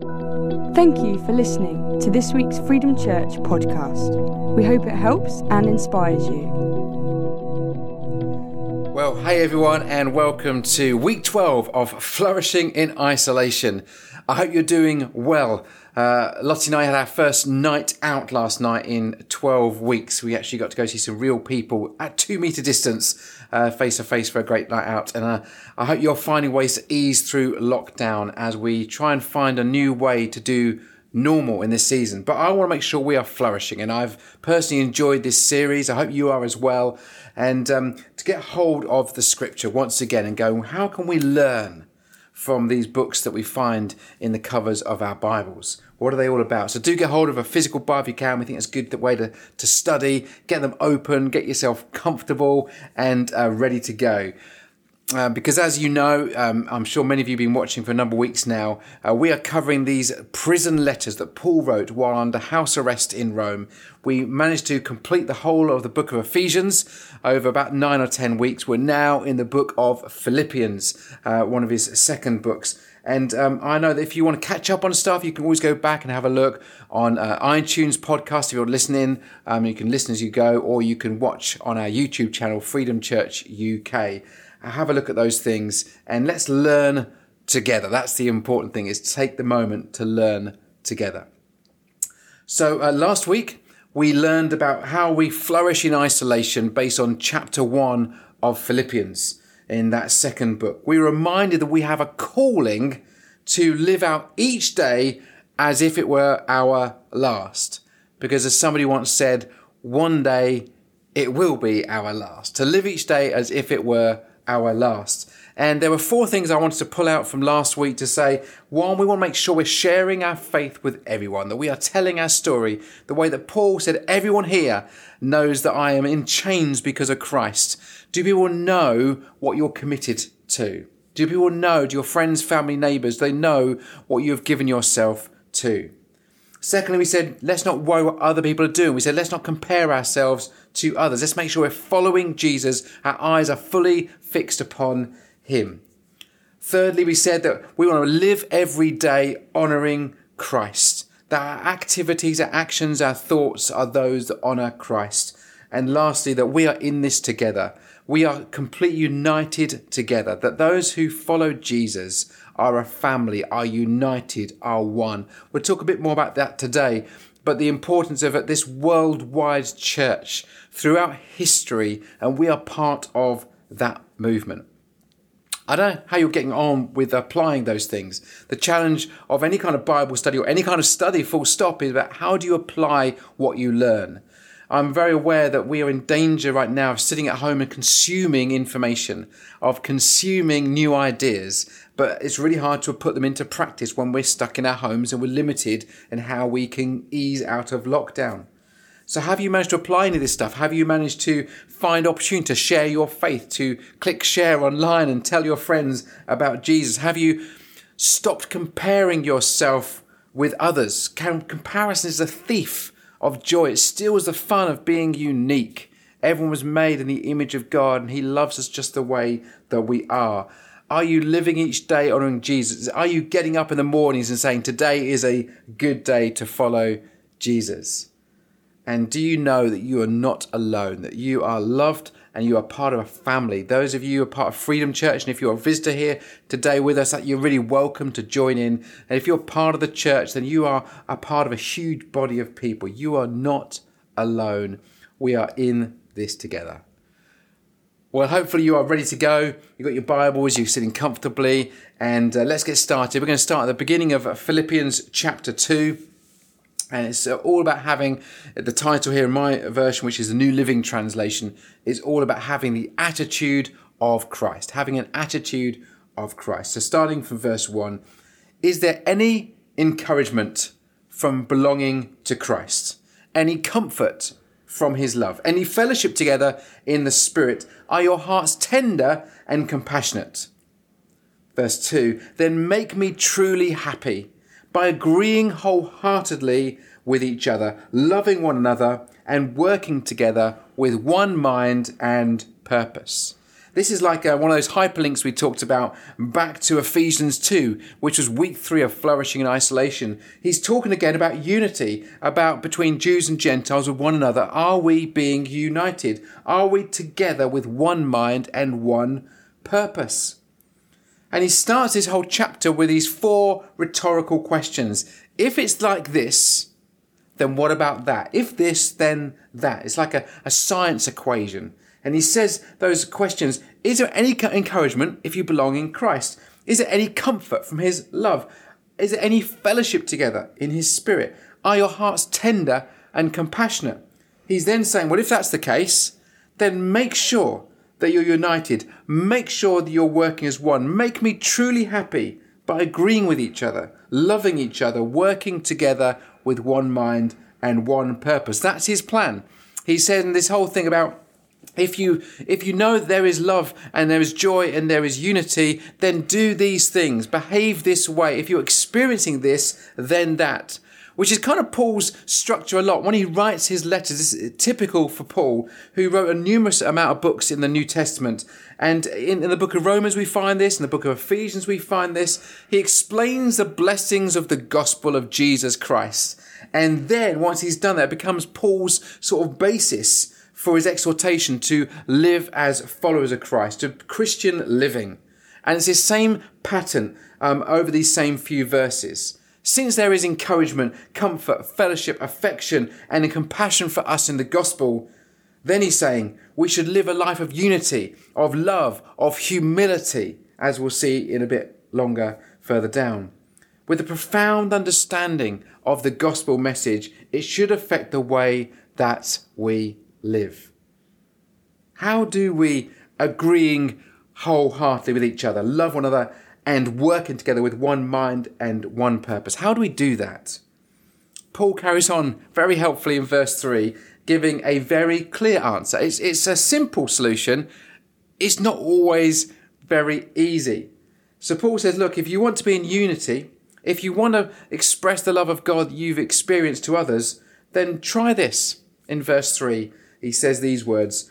Thank you for listening to this week's Freedom Church podcast. We hope it helps and inspires you. Well, hey everyone, and welcome to week 12 of Flourishing in Isolation. I hope you're doing well. Uh, Lottie and I had our first night out last night in 12 weeks. We actually got to go see some real people at two meter distance, face to face for a great night out. And uh, I hope you're finding ways to ease through lockdown as we try and find a new way to do normal in this season. But I want to make sure we are flourishing. And I've personally enjoyed this series. I hope you are as well. And um, to get hold of the scripture once again and go, how can we learn? From these books that we find in the covers of our Bibles. What are they all about? So do get hold of a physical Bible if you can. We think it's a good way to, to study, get them open, get yourself comfortable and uh, ready to go. Uh, because as you know, um, I'm sure many of you have been watching for a number of weeks now, uh, we are covering these prison letters that Paul wrote while under house arrest in Rome. We managed to complete the whole of the book of Ephesians over about nine or ten weeks. We're now in the book of Philippians, uh, one of his second books. And um, I know that if you want to catch up on stuff, you can always go back and have a look on uh, iTunes podcast if you're listening. Um, you can listen as you go, or you can watch on our YouTube channel, Freedom Church UK have a look at those things and let's learn together. That's the important thing is take the moment to learn together. So uh, last week we learned about how we flourish in isolation based on chapter one of Philippians in that second book. We were reminded that we have a calling to live out each day as if it were our last. Because as somebody once said, one day it will be our last. To live each day as if it were our last. And there were four things I wanted to pull out from last week to say. One, we want to make sure we're sharing our faith with everyone, that we are telling our story the way that Paul said, everyone here knows that I am in chains because of Christ. Do people know what you're committed to? Do people know, do your friends, family, neighbours, they know what you have given yourself to? Secondly, we said, let's not worry what other people are doing. We said, let's not compare ourselves to others. Let's make sure we're following Jesus. Our eyes are fully fixed upon Him. Thirdly, we said that we want to live every day honoring Christ. That our activities, our actions, our thoughts are those that honor Christ. And lastly, that we are in this together. We are completely united together. That those who follow Jesus are a family, are united, are one. We'll talk a bit more about that today, but the importance of it, this worldwide church throughout history, and we are part of that movement. I don't know how you're getting on with applying those things. The challenge of any kind of Bible study or any kind of study, full stop, is about how do you apply what you learn? I'm very aware that we are in danger right now of sitting at home and consuming information, of consuming new ideas, but it's really hard to put them into practice when we're stuck in our homes and we're limited in how we can ease out of lockdown. So, have you managed to apply any of this stuff? Have you managed to find opportunity to share your faith, to click share online and tell your friends about Jesus? Have you stopped comparing yourself with others? Comparison is a thief of joy. It steals the fun of being unique. Everyone was made in the image of God and He loves us just the way that we are. Are you living each day honoring Jesus? Are you getting up in the mornings and saying, Today is a good day to follow Jesus? And do you know that you are not alone, that you are loved and you are part of a family? Those of you who are part of Freedom Church, and if you're a visitor here today with us, you're really welcome to join in. And if you're part of the church, then you are a part of a huge body of people. You are not alone. We are in this together. Well, hopefully you are ready to go. You've got your Bibles, you're sitting comfortably, and uh, let's get started. We're going to start at the beginning of Philippians chapter 2. And it's uh, all about having the title here in my version, which is the New Living Translation, is all about having the attitude of Christ, having an attitude of Christ. So, starting from verse 1, is there any encouragement from belonging to Christ? Any comfort from his love? Any fellowship together in the Spirit? Are your hearts tender and compassionate? Verse 2 Then make me truly happy by agreeing wholeheartedly with each other, loving one another, and working together with one mind and purpose. This is like uh, one of those hyperlinks we talked about back to Ephesians 2, which was week three of flourishing in isolation. He's talking again about unity, about between Jews and Gentiles with one another. Are we being united? Are we together with one mind and one purpose? And he starts his whole chapter with these four rhetorical questions. If it's like this, then what about that? If this, then that. It's like a, a science equation. And he says those questions Is there any encouragement if you belong in Christ? Is there any comfort from his love? Is there any fellowship together in his spirit? Are your hearts tender and compassionate? He's then saying, Well, if that's the case, then make sure that you're united. Make sure that you're working as one. Make me truly happy by agreeing with each other, loving each other, working together with one mind and one purpose. That's his plan. He said in this whole thing about if you if you know there is love and there is joy and there is unity then do these things behave this way if you're experiencing this then that which is kind of Paul's structure a lot when he writes his letters this is typical for Paul who wrote a numerous amount of books in the New Testament and in, in the book of Romans we find this in the book of Ephesians we find this he explains the blessings of the gospel of Jesus Christ and then once he's done that it becomes Paul's sort of basis for his exhortation to live as followers of Christ, to Christian living. And it's this same pattern um, over these same few verses. Since there is encouragement, comfort, fellowship, affection, and a compassion for us in the gospel, then he's saying we should live a life of unity, of love, of humility, as we'll see in a bit longer further down. With a profound understanding of the gospel message, it should affect the way that we live? How do we, agreeing wholeheartedly with each other, love one another, and working together with one mind and one purpose? How do we do that? Paul carries on very helpfully in verse 3, giving a very clear answer. It's, it's a simple solution, it's not always very easy. So Paul says, look, if you want to be in unity, if you want to express the love of God you've experienced to others, then try this in verse 3 he says these words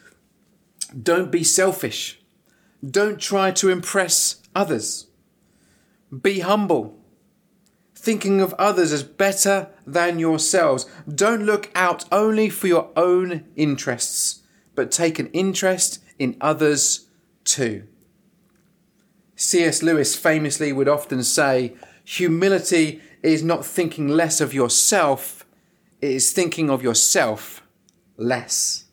Don't be selfish. Don't try to impress others. Be humble, thinking of others as better than yourselves. Don't look out only for your own interests, but take an interest in others too. C.S. Lewis famously would often say, Humility is not thinking less of yourself, it is thinking of yourself less.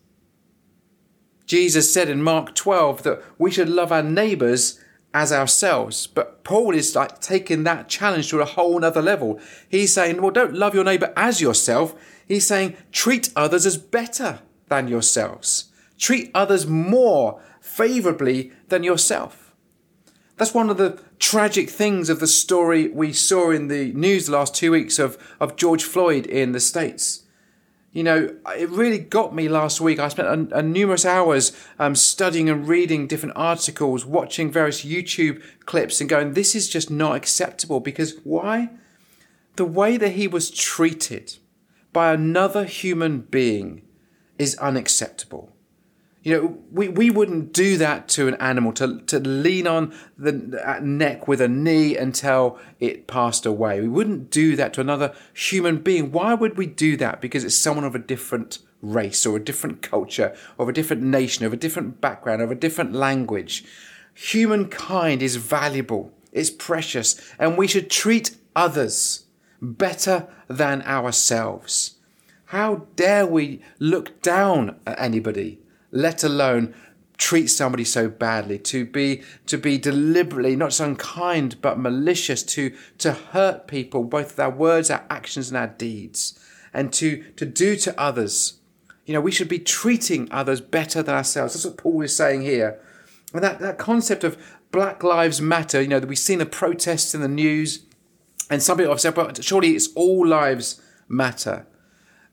Jesus said in Mark 12 that we should love our neighbours as ourselves. But Paul is like taking that challenge to a whole other level. He's saying, well, don't love your neighbour as yourself. He's saying, treat others as better than yourselves. Treat others more favourably than yourself. That's one of the tragic things of the story we saw in the news the last two weeks of, of George Floyd in the States you know, it really got me last week. I spent a, a numerous hours um, studying and reading different articles, watching various YouTube clips, and going, this is just not acceptable. Because why? The way that he was treated by another human being is unacceptable. You know, we, we wouldn't do that to an animal, to, to lean on the neck with a knee until it passed away. We wouldn't do that to another human being. Why would we do that? Because it's someone of a different race or a different culture, or a different nation, of a different background, of a different language. Humankind is valuable, it's precious, and we should treat others better than ourselves. How dare we look down at anybody? Let alone treat somebody so badly, to be to be deliberately not just unkind but malicious, to to hurt people both with our words, our actions, and our deeds, and to to do to others. You know, we should be treating others better than ourselves. That's what Paul is saying here. And that, that concept of Black Lives Matter, you know, that we've seen the protests in the news, and some people have said, well, surely it's all lives matter.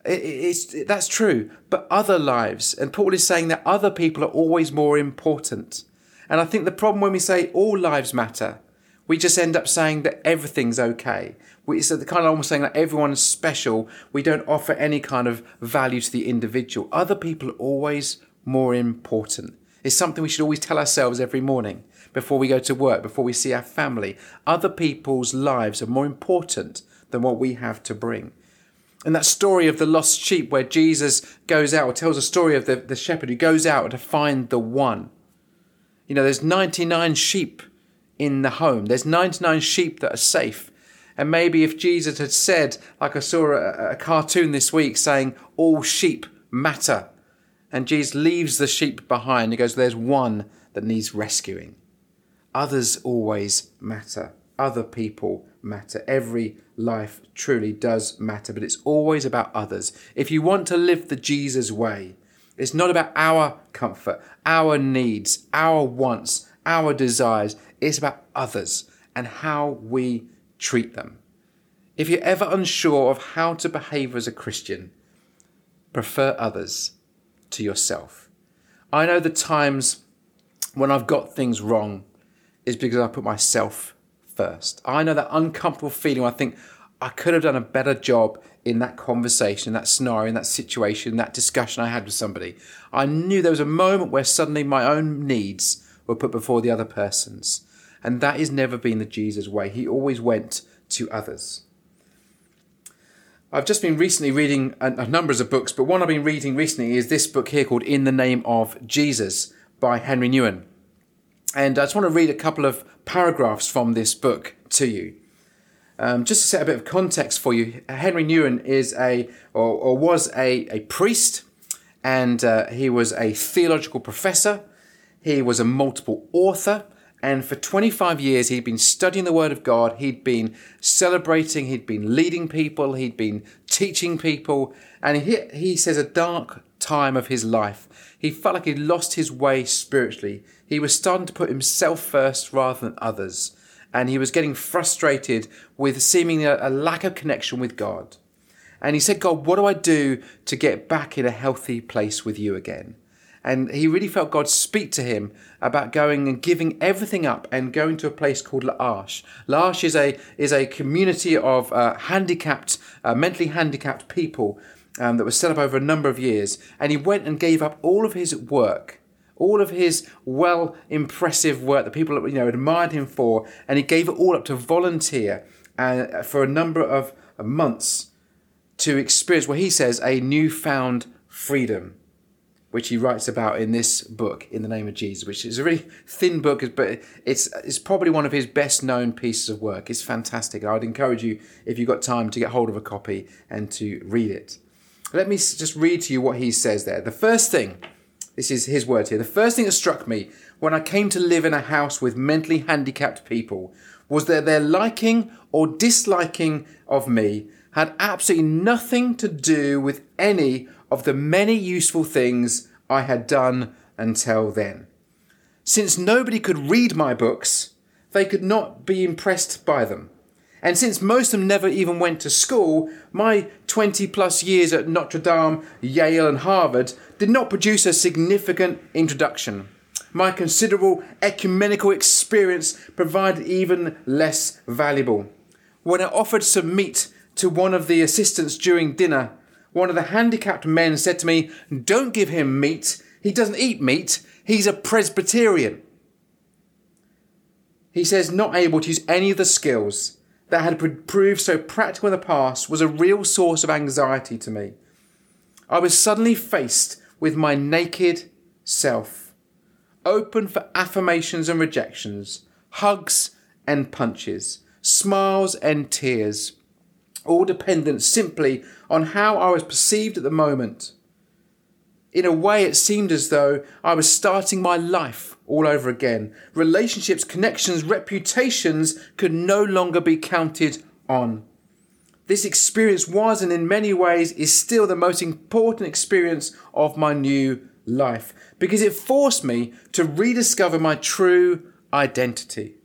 It's, that's true, but other lives, and Paul is saying that other people are always more important. And I think the problem when we say all lives matter, we just end up saying that everything's okay. We, it's kind of almost saying that everyone's special. We don't offer any kind of value to the individual. Other people are always more important. It's something we should always tell ourselves every morning before we go to work, before we see our family. Other people's lives are more important than what we have to bring. And that story of the lost sheep, where Jesus goes out, or tells a story of the, the shepherd who goes out to find the one. You know, there's 99 sheep in the home, there's 99 sheep that are safe. And maybe if Jesus had said, like I saw a, a cartoon this week saying, all sheep matter, and Jesus leaves the sheep behind, he goes, There's one that needs rescuing. Others always matter. Other people matter. Every life truly does matter, but it's always about others. If you want to live the Jesus way, it's not about our comfort, our needs, our wants, our desires. It's about others and how we treat them. If you're ever unsure of how to behave as a Christian, prefer others to yourself. I know the times when I've got things wrong is because I put myself first. I know that uncomfortable feeling. I think I could have done a better job in that conversation, that scenario, in that situation, that discussion I had with somebody. I knew there was a moment where suddenly my own needs were put before the other person's. And that has never been the Jesus way. He always went to others. I've just been recently reading a, numbers of books, but one I've been reading recently is this book here called In the Name of Jesus by Henri Nouwen. And I just want to read a couple of paragraphs from this book to you. Um, just to set a bit of context for you, Henri Nouwen is a, or, or was a, a priest, and uh, he was a theological professor. He was a multiple author, and for 25 years he'd been studying the Word of God. He'd been celebrating, he'd been leading people, he'd been teaching people, and he, he says a dark time of his life. He felt like he'd lost his way spiritually. He was starting to put himself first rather than others. And he was getting frustrated with seemingly a, a lack of connection with God. And he said, God, what do I do to get back in a healthy place with you again? And he really felt God speak to him about going and giving everything up and going to a place called L'Arche. L'Arche is a, is a community of uh, handicapped, uh, mentally handicapped people um, that was set up over a number of years. And he went and gave up all of his work all of his well impressive work that people you know admired him for, and he gave it all up to volunteer uh, for a number of months to experience what he says a newfound freedom, which he writes about in this book, in the name of Jesus, which is a really thin book, but it's it's probably one of his best known pieces of work. It's fantastic. I'd encourage you, if you've got time, to get hold of a copy and to read it. Let me just read to you what he says there. The first thing this is his words here. The first thing that struck me when I came to live in a house with mentally handicapped people was that their liking or disliking of me had absolutely nothing to do with any of the many useful things I had done until then. Since nobody could read my books, they could not be impressed by them. And since most of them never even went to school, my 20 plus years at Notre Dame, Yale, and Harvard did not produce a significant introduction. My considerable ecumenical experience provided even less valuable. When I offered some meat to one of the assistants during dinner, one of the handicapped men said to me, Don't give him meat. He doesn't eat meat. He's a Presbyterian. He says, not able to use any of the skills that had proved so practical in the past was a real source of anxiety to me. I was suddenly faced with my naked self, open for affirmations and rejections, hugs and punches, smiles and tears, all dependent simply on how I was perceived at the moment. In a way, it seemed as though I was starting my life all over again. Relationships, connections, reputations could no longer be counted on. This experience was, and in many ways, is still the most important experience of my new life because it forced me to rediscover my true identity.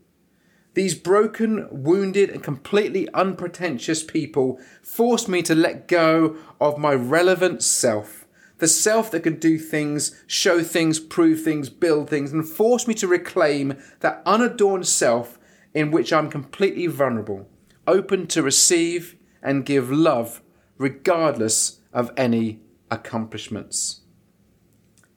These broken, wounded, and completely unpretentious people forced me to let go of my relevant self the self that can do things, show things, prove things, build things, and force me to reclaim that unadorned self in which I'm completely vulnerable, open to receive and give love regardless of any accomplishments.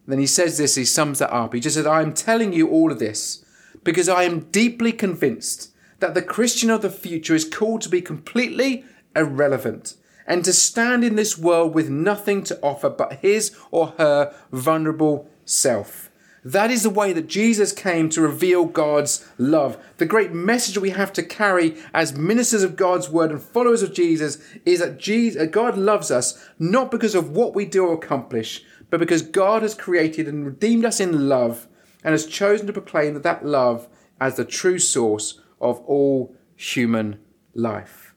then he says this, he sums that up. He just said, I am telling you all of this because I am deeply convinced that the Christian of the future is called to be completely irrelevant and to stand in this world with nothing to offer but his or her vulnerable self. That is the way that Jesus came to reveal God's love. The great message we have to carry as ministers of God's word and followers of Jesus is that Jesus, uh, God loves us not because of what we do or accomplish, but because God has created and redeemed us in love and has chosen to proclaim that love as the true source of all human life.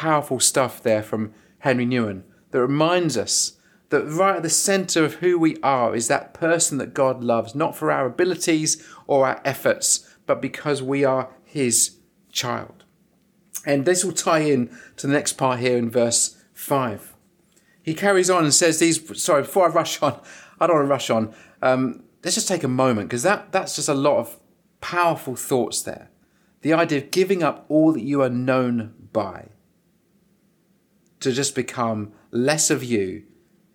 Powerful stuff there from Henri Nouwen that reminds us that right at the center of who we are is that person that God loves, not for our abilities or our efforts, but because we are his child. And this will tie in to the next part here in verse 5. He carries on and says these, sorry, before I rush on, I don't want to rush on. Um, let's just take a moment because that, that's just a lot of powerful thoughts there. The idea of giving up all that you are known by to just become less of you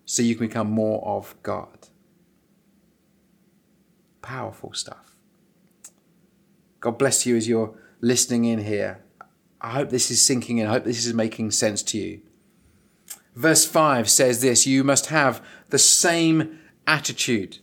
so you can become more of God. Powerful stuff. God bless you as you're listening in here. I hope this is sinking in. I hope this is making sense to you. Verse 5 says this You must have the same attitude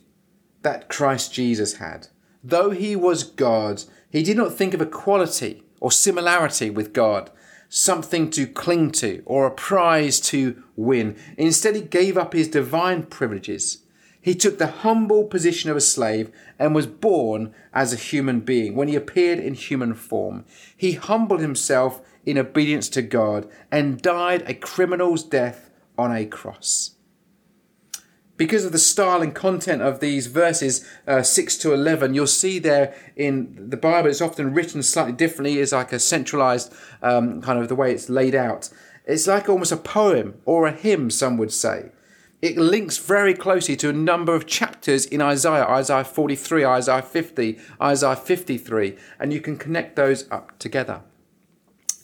that Christ Jesus had. Though he was God, he did not think of equality or similarity with God something to cling to or a prize to win. Instead, he gave up his divine privileges. He took the humble position of a slave and was born as a human being. When he appeared in human form, he humbled himself in obedience to God and died a criminal's death on a cross because of the style and content of these verses uh, 6 to 11 you'll see there in the bible it's often written slightly differently. As like a centralized um, kind of the way it's laid out. It's like almost a poem or a hymn some would say. It links very closely to a number of chapters in isaiah isaiah 43 isaiah 50 isaiah 53 and you can connect those up together.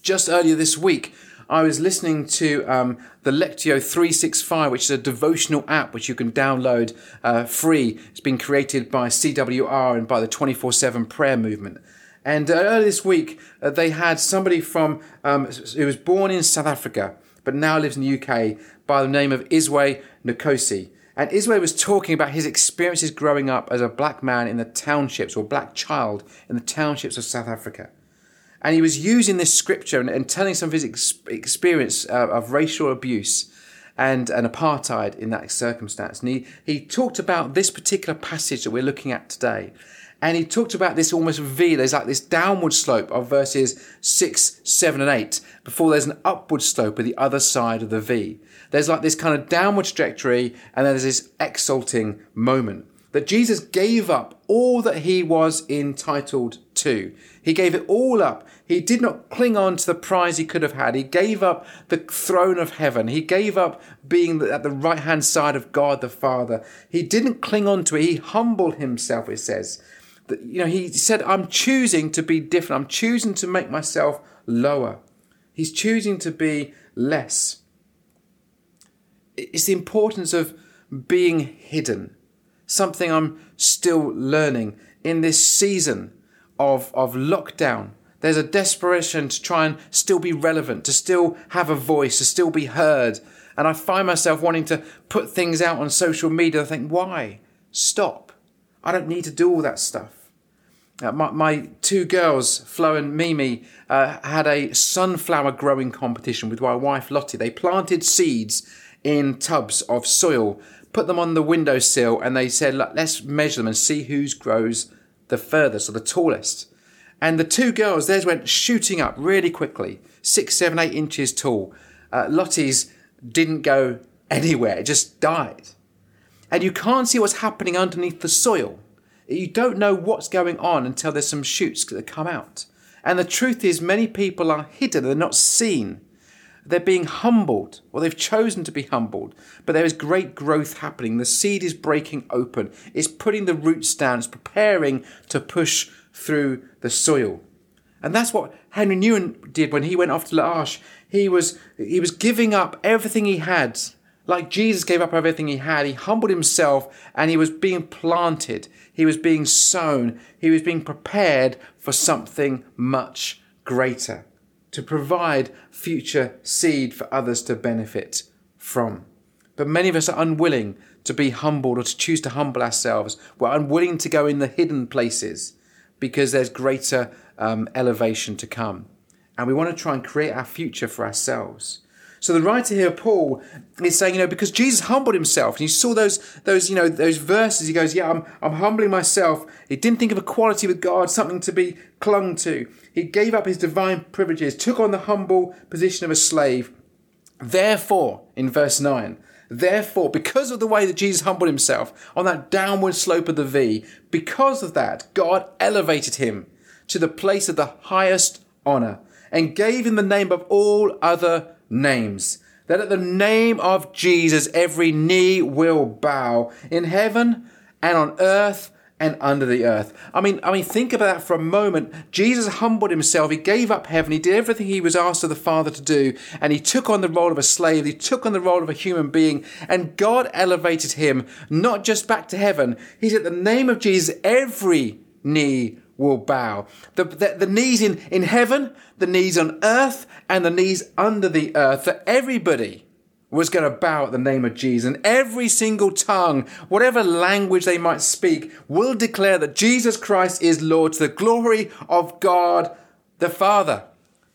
Just earlier this week I was listening to um, the Lectio 365, which is a devotional app which you can download uh, free. It's been created by CWR and by the 24 7 prayer movement. And uh, earlier this week, uh, they had somebody from um, who was born in South Africa but now lives in the UK by the name of Iswe Nkosi. And Iswe was talking about his experiences growing up as a black man in the townships or black child in the townships of South Africa. And he was using this scripture and, and telling some of his ex- experience uh, of racial abuse and, and apartheid in that circumstance. And he, he talked about this particular passage that we're looking at today. And he talked about this almost V. There's like this downward slope of verses 6, 7, and 8 before there's an upward slope at the other side of the V. There's like this kind of downward trajectory and then there's this exalting moment that Jesus gave up all that he was entitled to. He gave it all up. He did not cling on to the prize he could have had. He gave up the throne of heaven. He gave up being at the right hand side of God the Father. He didn't cling on to it. He humbled himself, it says. You know, he said, I'm choosing to be different. I'm choosing to make myself lower. He's choosing to be less. It's the importance of being hidden something I'm still learning in this season of, of lockdown. There's a desperation to try and still be relevant, to still have a voice, to still be heard. And I find myself wanting to put things out on social media. I think, why? Stop. I don't need to do all that stuff. Uh, my, my, two girls, Flo and Mimi, uh, had a sunflower growing competition with my wife Lottie. They planted seeds in tubs of soil put them on the windowsill, and they said, let's measure them and see whose grows the furthest or the tallest. And the two girls, theirs went shooting up really quickly, six, seven, eight inches tall. Uh, Lottie's didn't go anywhere, it just died. And you can't see what's happening underneath the soil. You don't know what's going on until there's some shoots that come out. And the truth is, many people are hidden, they're not seen. They're being humbled, or they've chosen to be humbled, but there is great growth happening. The seed is breaking open, it's putting the roots down, it's preparing to push through the soil. And that's what Henri Nouwen did when he went off to L'Arche. He was, he was giving up everything he had, Like Jesus gave up everything he had, he humbled himself and he was being planted, he was being sown, he was being prepared for something much greater to provide future seed for others to benefit from. But many of us are unwilling to be humbled or to choose to humble ourselves. We're unwilling to go in the hidden places because there's greater um, elevation to come. And we want to try and create our future for ourselves. So the writer here, Paul, is saying, you know, because Jesus humbled himself, and you saw those, those, you know, those verses. He goes, "Yeah, I'm, I'm humbling myself." He didn't think of equality with God, something to be clung to. He gave up his divine privileges, took on the humble position of a slave. Therefore, in verse nine, therefore, because of the way that Jesus humbled himself on that downward slope of the V, because of that, God elevated him to the place of the highest honor and gave him the name of all other names. That at the name of Jesus every knee will bow in heaven and on earth and under the earth. I mean, I mean, think about that for a moment. Jesus humbled himself. He gave up heaven. He did everything he was asked of the Father to do, and he took on the role of a slave. He took on the role of a human being, and God elevated him not just back to heaven. He said, "The name of Jesus, every knee will bow. The, the, the, knees in, in heaven, the knees on earth, and the knees under the earth. That everybody was going to bow at the name of Jesus. And every single tongue, whatever language they might speak, will declare that Jesus Christ is Lord to the glory of God the Father.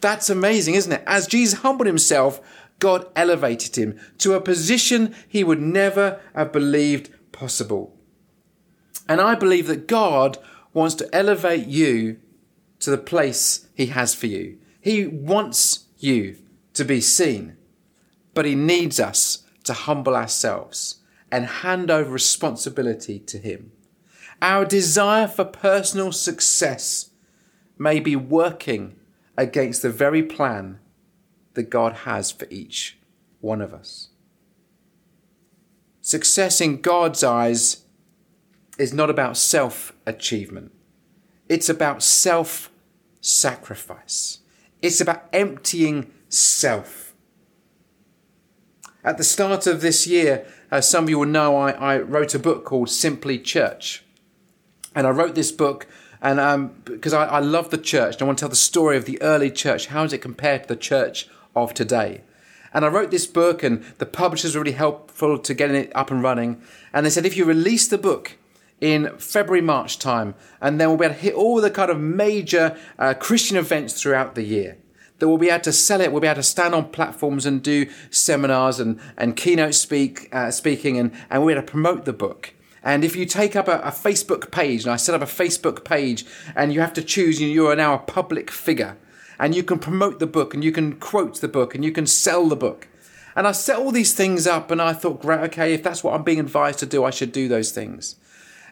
That's amazing, isn't it? As Jesus humbled himself, God elevated him to a position he would never have believed possible. And I believe that God wants to elevate you to the place He has for you. He wants you to be seen, but He needs us to humble ourselves and hand over responsibility to Him. Our desire for personal success may be working against the very plan that God has for each one of us. Success in God's eyes is not about self achievement, it's about self sacrifice. It's about emptying self. At the start of this year, as uh, some of you will know, I, I wrote a book called Simply Church. And I wrote this book and um, because I, I love the church and I want to tell the story of the early church. How does it compare to the church of today? And I wrote this book, and the publishers were really helpful to getting it up and running. And they said, if you release the book in February, March time, and then we'll be able to hit all the kind of major uh, Christian events throughout the year. That we'll be able to sell it, we'll be able to stand on platforms and do seminars and, and keynote speak, uh, speaking, and, and we'll be able to promote the book. And if you take up a, a, Facebook page, and I set up a Facebook page, and you have to choose, you are now a public figure, and you can promote the book, and you can quote the book, and you can sell the book. And I set all these things up, and I thought, great, okay, if that's what I'm being advised to do, I should do those things.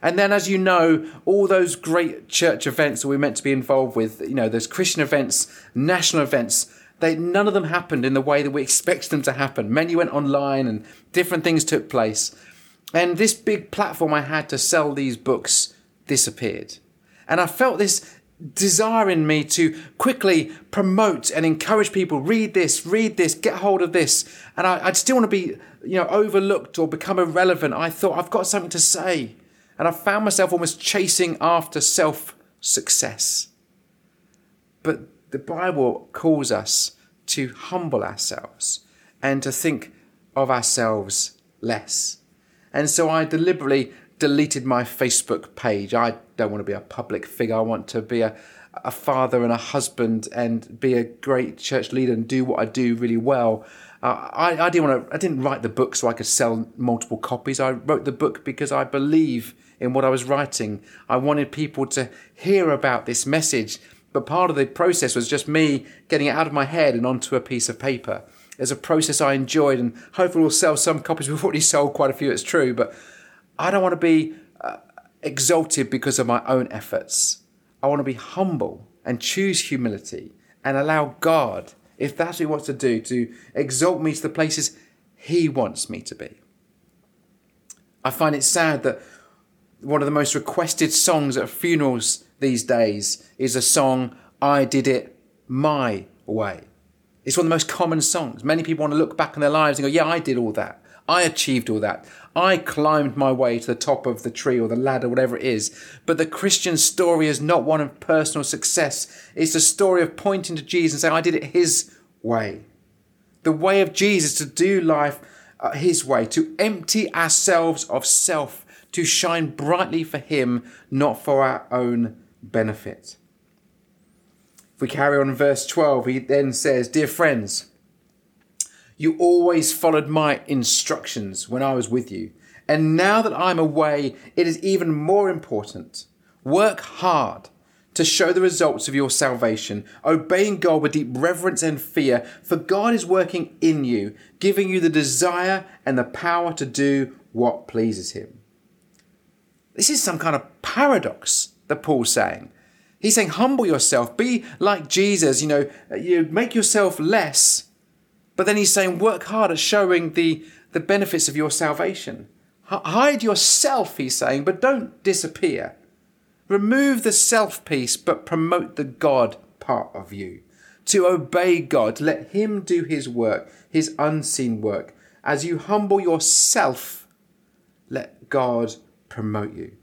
And then, as you know, all those great church events that we're meant to be involved with, you know, those Christian events, national events, they, none of them happened in the way that we expected them to happen. Many went online and different things took place. And this big platform I had to sell these books disappeared. And I felt this desire in me to quickly promote and encourage people read this, read this, get hold of this. And I, would still want to be, you know, overlooked or become irrelevant. I thought I've got something to say. And I found myself almost chasing after self success. But the Bible calls us to humble ourselves and to think of ourselves less. And so I deliberately deleted my Facebook page. I don't want to be a public figure. I want to be a, a father and a husband and be a great church leader and do what I do really well. Uh, I, I didn't want to. I didn't write the book so I could sell multiple copies. I wrote the book because I believe in what I was writing. I wanted people to hear about this message, but part of the process was just me getting it out of my head and onto a piece of paper. It's a process I enjoyed, and hopefully we'll sell some copies. We've already sold quite a few. It's true, but I don't want to be uh, exalted because of my own efforts. I want to be humble and choose humility and allow God if that's what He wants to do, to exalt me to the places He wants me to be. I find it sad that one of the most requested songs at funerals these days is a song, I Did It My Way. It's one of the most common songs. Many people want to look back in their lives and go, Yeah, I did all that. I achieved all that. I climbed my way to the top of the tree or the ladder, whatever it is. But the Christian story is not one of personal success. It's a story of pointing to Jesus and saying, I did it His way. The way of Jesus to do life uh, His way, to empty ourselves of self, to shine brightly for Him, not for our own benefit. If we carry on in verse 12, he then says, Dear friends, you always followed my instructions when I was with you. And now that I'm away, it is even more important. Work hard to show the results of your salvation, obeying God with deep reverence and fear, for God is working in you, giving you the desire and the power to do what pleases Him. This is some kind of paradox that Paul's saying. He's saying, humble yourself, be like Jesus, you know, you make yourself less but then he's saying, work hard at showing the, the benefits of your salvation. H- hide yourself, he's saying, but don't disappear. Remove the self piece, but promote the God part of you. To obey God, let Him do His work, His unseen work. As you humble yourself, let God promote you.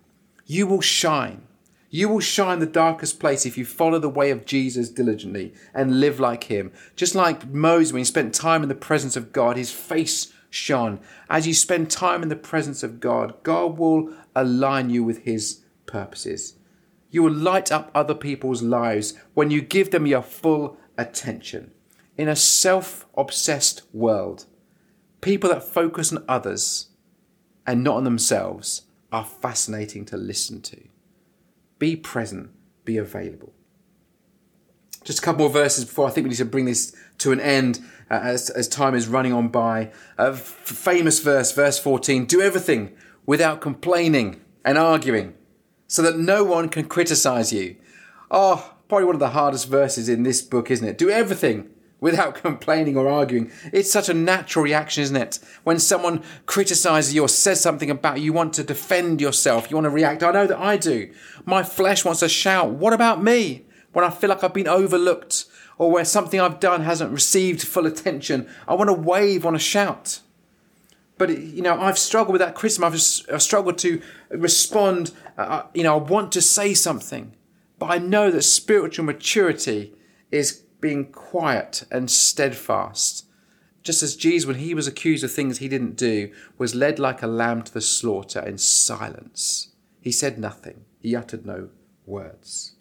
You will shine. You will shine the darkest place if you follow the way of Jesus diligently and live like him. Just like Moses, when he spent time in the presence of God, his face shone. As you spend time in the presence of God, God will align you with his purposes. You will light up other people's lives when you give them your full attention. In a self obsessed world, people that focus on others and not on themselves are fascinating to listen to. Be present, be available. Just a couple more verses before I think we need to bring this to an end uh, as, as time is running on by. A f- famous verse, verse 14 Do everything without complaining and arguing, so that no one can criticize you. Oh, probably one of the hardest verses in this book, isn't it? Do everything without complaining or arguing. It's such a natural reaction, isn't it? When someone criticizes you or says something about you, you want to defend yourself, you want to react. I know that I do. My flesh wants to shout, What about me? When I feel like I've been overlooked or where something I've done hasn't received full attention, I want to wave, want to shout. But, you know, I've struggled with that criticism. I've struggled to respond. Uh, uh, you know, I want to say something. But I know that spiritual maturity is being quiet and steadfast. Just as Jesus, when he was accused of things he didn't do, was led like a lamb to the slaughter in silence. He said nothing, he uttered no words.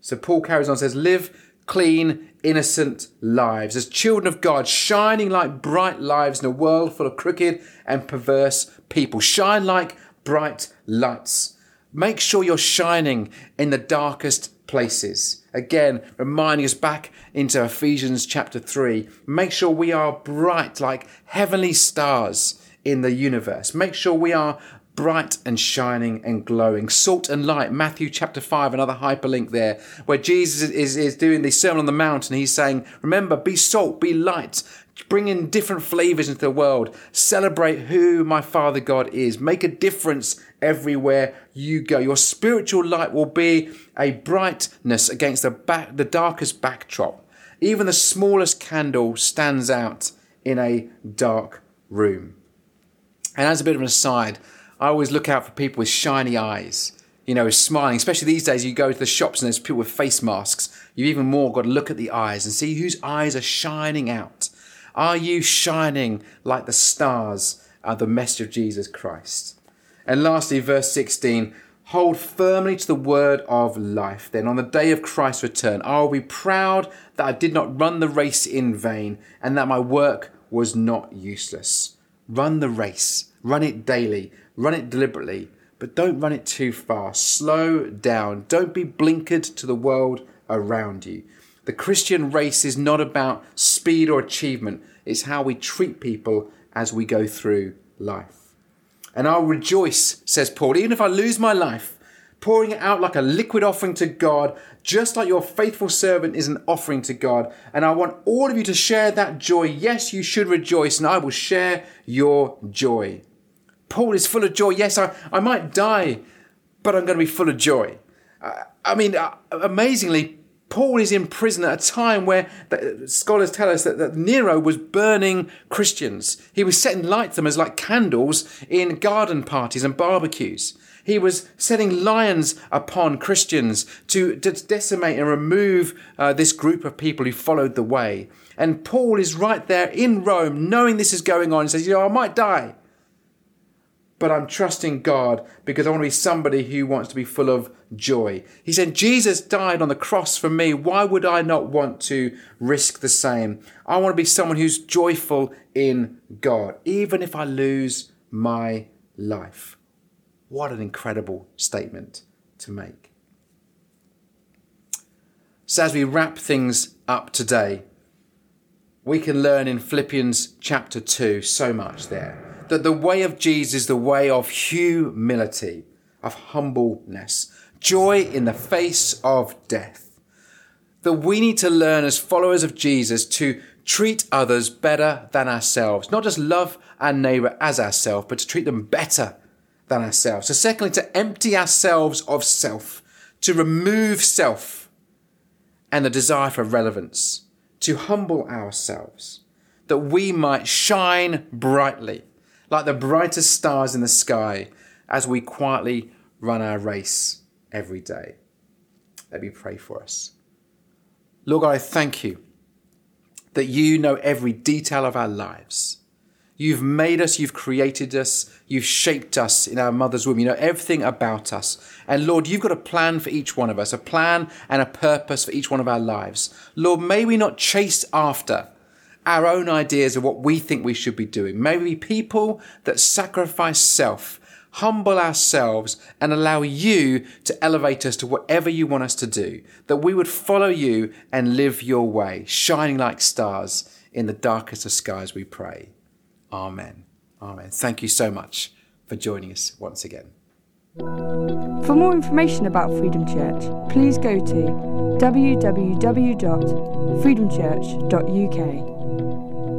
So Paul carries on says, Live clean, innocent lives as children of God, shining like bright lives in a world full of crooked and perverse people. Shine like bright lights. Make sure you're shining in the darkest places. Again, reminding us back into Ephesians chapter 3. Make sure we are bright like heavenly stars in the universe. Make sure we are bright and shining and glowing. Salt and light, Matthew chapter 5, another hyperlink there, where Jesus is, is doing the Sermon on the Mount and he's saying, Remember, be salt, be light, bring in different flavors into the world, celebrate who my Father God is, make a difference everywhere you go. Your spiritual light will be a brightness against the, back, the darkest backdrop. Even the smallest candle stands out in a dark room. And as a bit of an aside, I always look out for people with shiny eyes, you know, smiling. Especially these days, you go to the shops and there's people with face masks. You've even more got to look at the eyes and see whose eyes are shining out. Are you shining like the stars at the message of Jesus Christ? And lastly, verse 16 hold firmly to the word of life. Then on the day of Christ's return, I will be proud that I did not run the race in vain and that my work was not useless. Run the race, run it daily, run it deliberately, but don't run it too fast. Slow down. Don't be blinkered to the world around you. The Christian race is not about speed or achievement, it's how we treat people as we go through life. And I'll rejoice, says Paul, even if I lose my life, pouring it out like a liquid offering to God, just like your faithful servant is an offering to God. And I want all of you to share that joy. Yes, you should rejoice, and I will share your joy. Paul is full of joy. Yes, I, I might die, but I'm going to be full of joy. Uh, I mean, uh, amazingly, Paul is in prison at a time where scholars tell us that, that, Nero was burning Christians. He was setting light to them as like candles in garden parties and barbecues. He was setting lions upon Christians to, to decimate and remove uh, this group of people who followed the way. And Paul is right there in Rome, knowing this is going on, and says, You know, I might die but I'm trusting God because I want to be somebody who wants to be full of joy. He said, Jesus died on the cross for me. Why would I not want to risk the same? I want to be someone who's joyful in God, even if I lose my life. What an incredible statement to make. So, as we wrap things up today, we can learn in Philippians chapter 2 so much there that the way of Jesus is the way of humility, of humbleness, joy in the face of death. That we need to learn as followers of Jesus to treat others better than ourselves, not just love our neighbor as ourselves, but to treat them better than ourselves. So, secondly, to empty ourselves of self, to remove self and the desire for relevance, to humble ourselves, that we might shine brightly like the brightest stars in the sky as we quietly run our race every day. Let me pray for us. Lord God, I thank you that you know every detail of our lives. You've made us, you've created us, you've shaped us in our mother's womb. You know everything about us. And Lord, you've got a plan for each one of us, a plan and a purpose for each one of our lives. Lord, may we not chase after our own ideas of what we think we should be doing. Maybe people that sacrifice self, humble ourselves, and allow you to elevate us to whatever you want us to do. That we would follow you and live your way, shining like stars in the darkest of skies, we pray. Amen. Amen. Thank you so much for joining us once again. For more information about Freedom Church, please go to www.freedomchurch.uk.